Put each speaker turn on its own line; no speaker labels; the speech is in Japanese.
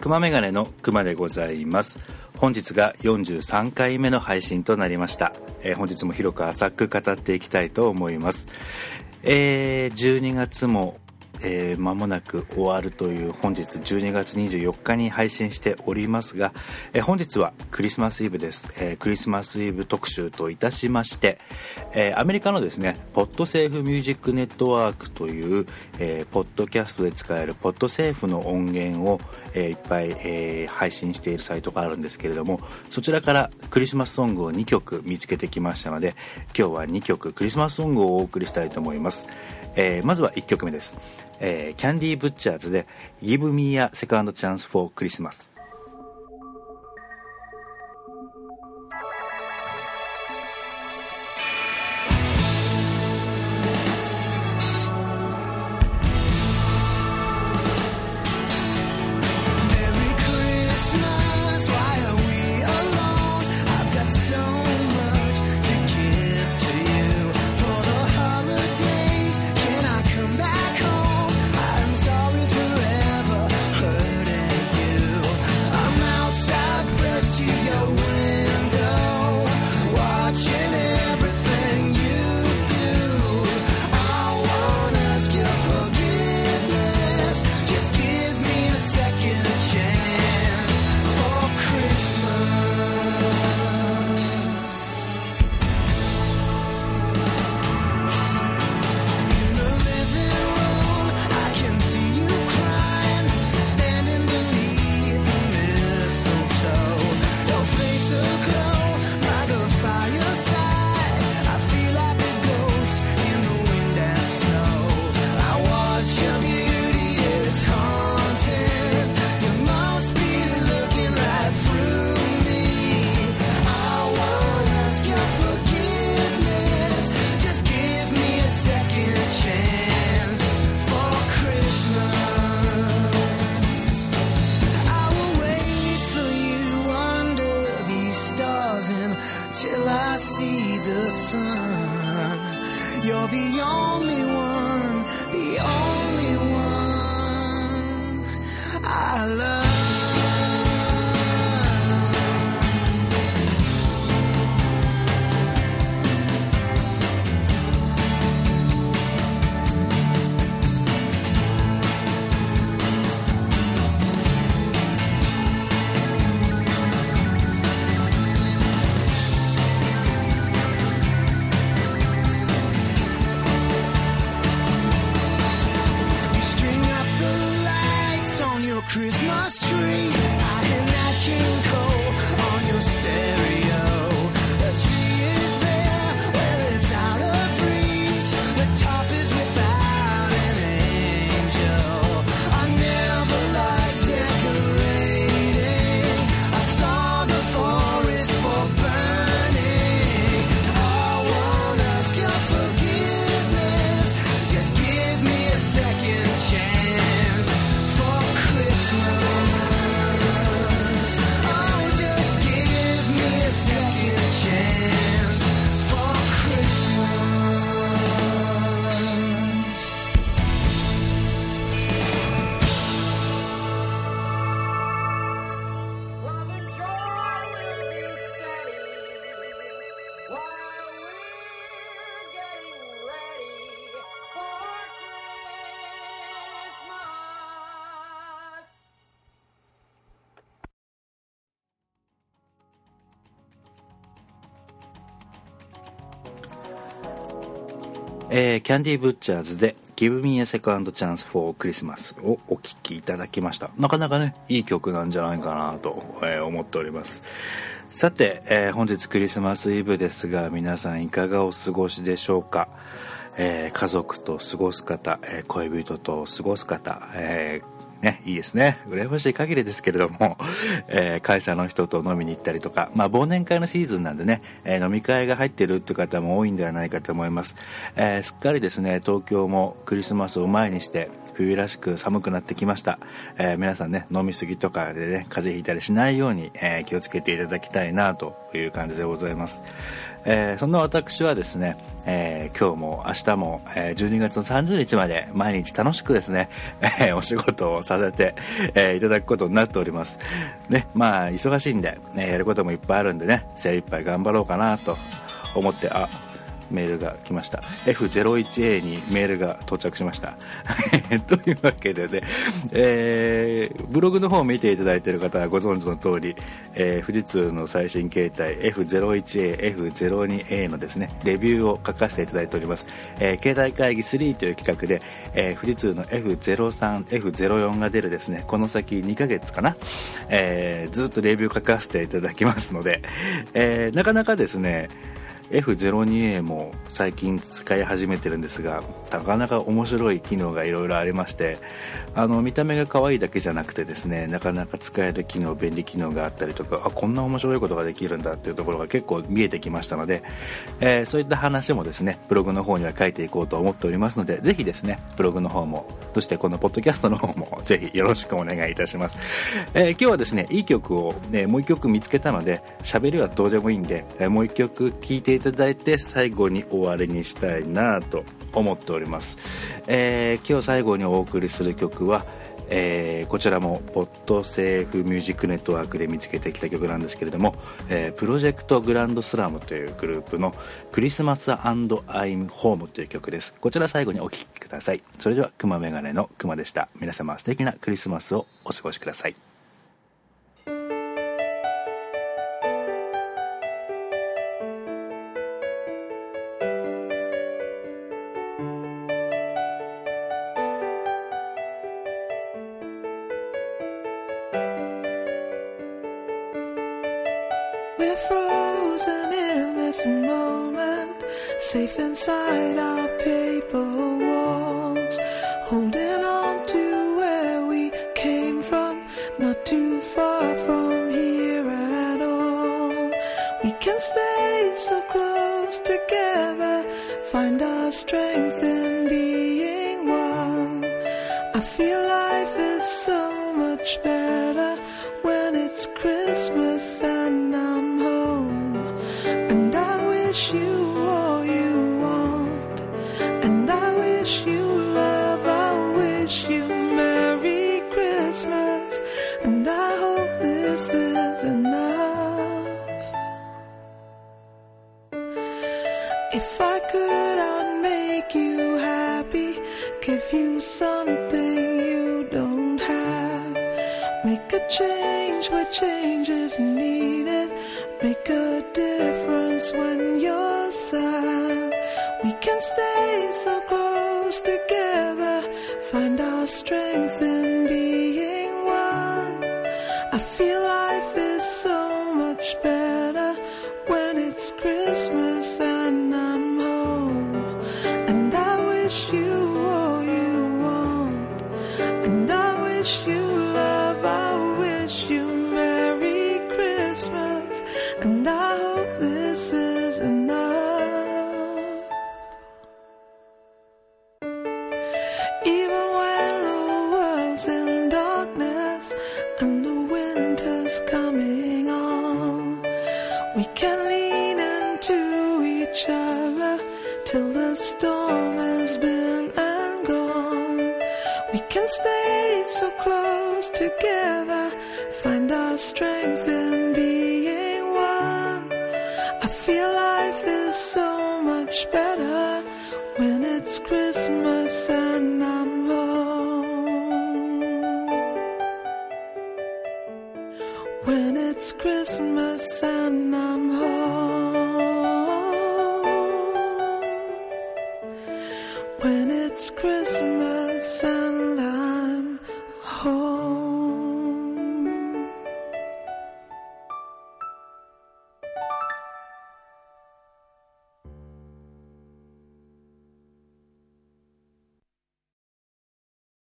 熊メガネの熊でございます。本日が43回目の配信となりました、えー、本日も広く浅く語っていきたいと思います。えー、12月もえー、間もなく終わるという本日12月24日に配信しておりますが、えー、本日はクリスマスイブです、えー、クリスマスイブ特集といたしまして、えアメリカのですねポッドセーフミュージックネットワークという、えポッドキャストで使えるポッドセーフの音源を、えいっぱい、え配信しているサイトがあるんですけれどもそちらからクリスマスソングを2曲見つけてきましたので今日は2曲クリスマスソングをお送りしたいと思います、えまずは1曲目ですえー、キャンディー・ブッチャーズで Give Me a Second Chance for Christmas えー、キャンディーブッチャーズで Give Me a Second Chance for Christmas をお聴きいただきました。なかなかね、いい曲なんじゃないかなと、えー、思っております。さて、えー、本日クリスマスイブですが、皆さんいかがお過ごしでしょうか？え、家族と過ごす方、え、恋人と過ごす方、えね、いいですね。羨ましい限りですけれども、えー、会社の人と飲みに行ったりとか、まあ、忘年会のシーズンなんでね、えー、飲み会が入ってるって方も多いんではないかと思います。えー、すっかりですね、東京もクリスマスを前にして、冬らしく寒くなってきました、え、皆さんね飲みすぎとかでね風邪ひいたりしないように、え、気をつけていただきたいなという感じでございます
えー、そんな私はですね、えー、今日も明日も、えー、12月の30日まで毎日楽しくですね、えー、お仕事をさせて、え、いただくことになっております。ね、まあ、忙しいんで、ね、やることもいっぱいあるんでね、精一杯頑張ろうかなと思って、あ、メールが来ました。F01A にメールが到着しました。というわけでね、えー、ブログの方を見ていただいている方はご存知の通り、えー、富士通の最新形態 F01A、F02A のですねレビューを書かせていただいております、えー、携帯会議3という企画で、えー、富士通の F03、F04 が出るですねこの先2ヶ月かな、えー、ずっとレビュー書かせていただきますので、えー、なかなかですね F02A も最近使い始めてるんですがなかなか面白い機能がいろいろありましてあの見た目が可愛いだけじゃなくてですねなかなか使える機能便利機能があったりとかあこんな面白いことができるんだっていうところが結構見えてきましたので、えー、そういった話もですねブログの方には書いていこうと思っておりますのでぜひですねブログの方もそしてこのポッドキャストの方も ぜひよろしくお願いいたします、えー、今日はですねいい曲を、ね、もう一曲見つけたので喋りはどうでもいいんで、え、もう一曲聴いていただいて最後に終わりにしたいなと思っております、えー、今日最後にお送りする曲はえー、こちらもポッドセーフミュージックネットワークで見つけてきた曲なんですけれども、えー、プロジェクトグランドスラムというグループのクリスマスアイムホームという曲です。こちら最後にお聴きください。それではくまメガネのくまでした。皆様素敵なクリスマスをお過ごしください。
Safe inside our paper walls, holding on to where we came from, not too far from here at all. We can stay so close together, find our strength in being one. I feel life is so much better when it's Christmas you all you want, and I wish you love, I wish you Merry Christmas, and I hope this is enough. If I could, I'd make you happy, give you something you don't have, make a change where change is needed. Stay so close together. Find our strength in being one. I feel life is so much better when it's Christmas and I'm home. And I wish you all you want. And I wish you love. I wish you. Merry Christmas, and I we can lean into each other till the storm has been and gone. We can stay so close together, find our strength and better When it's Christmas and I'm home.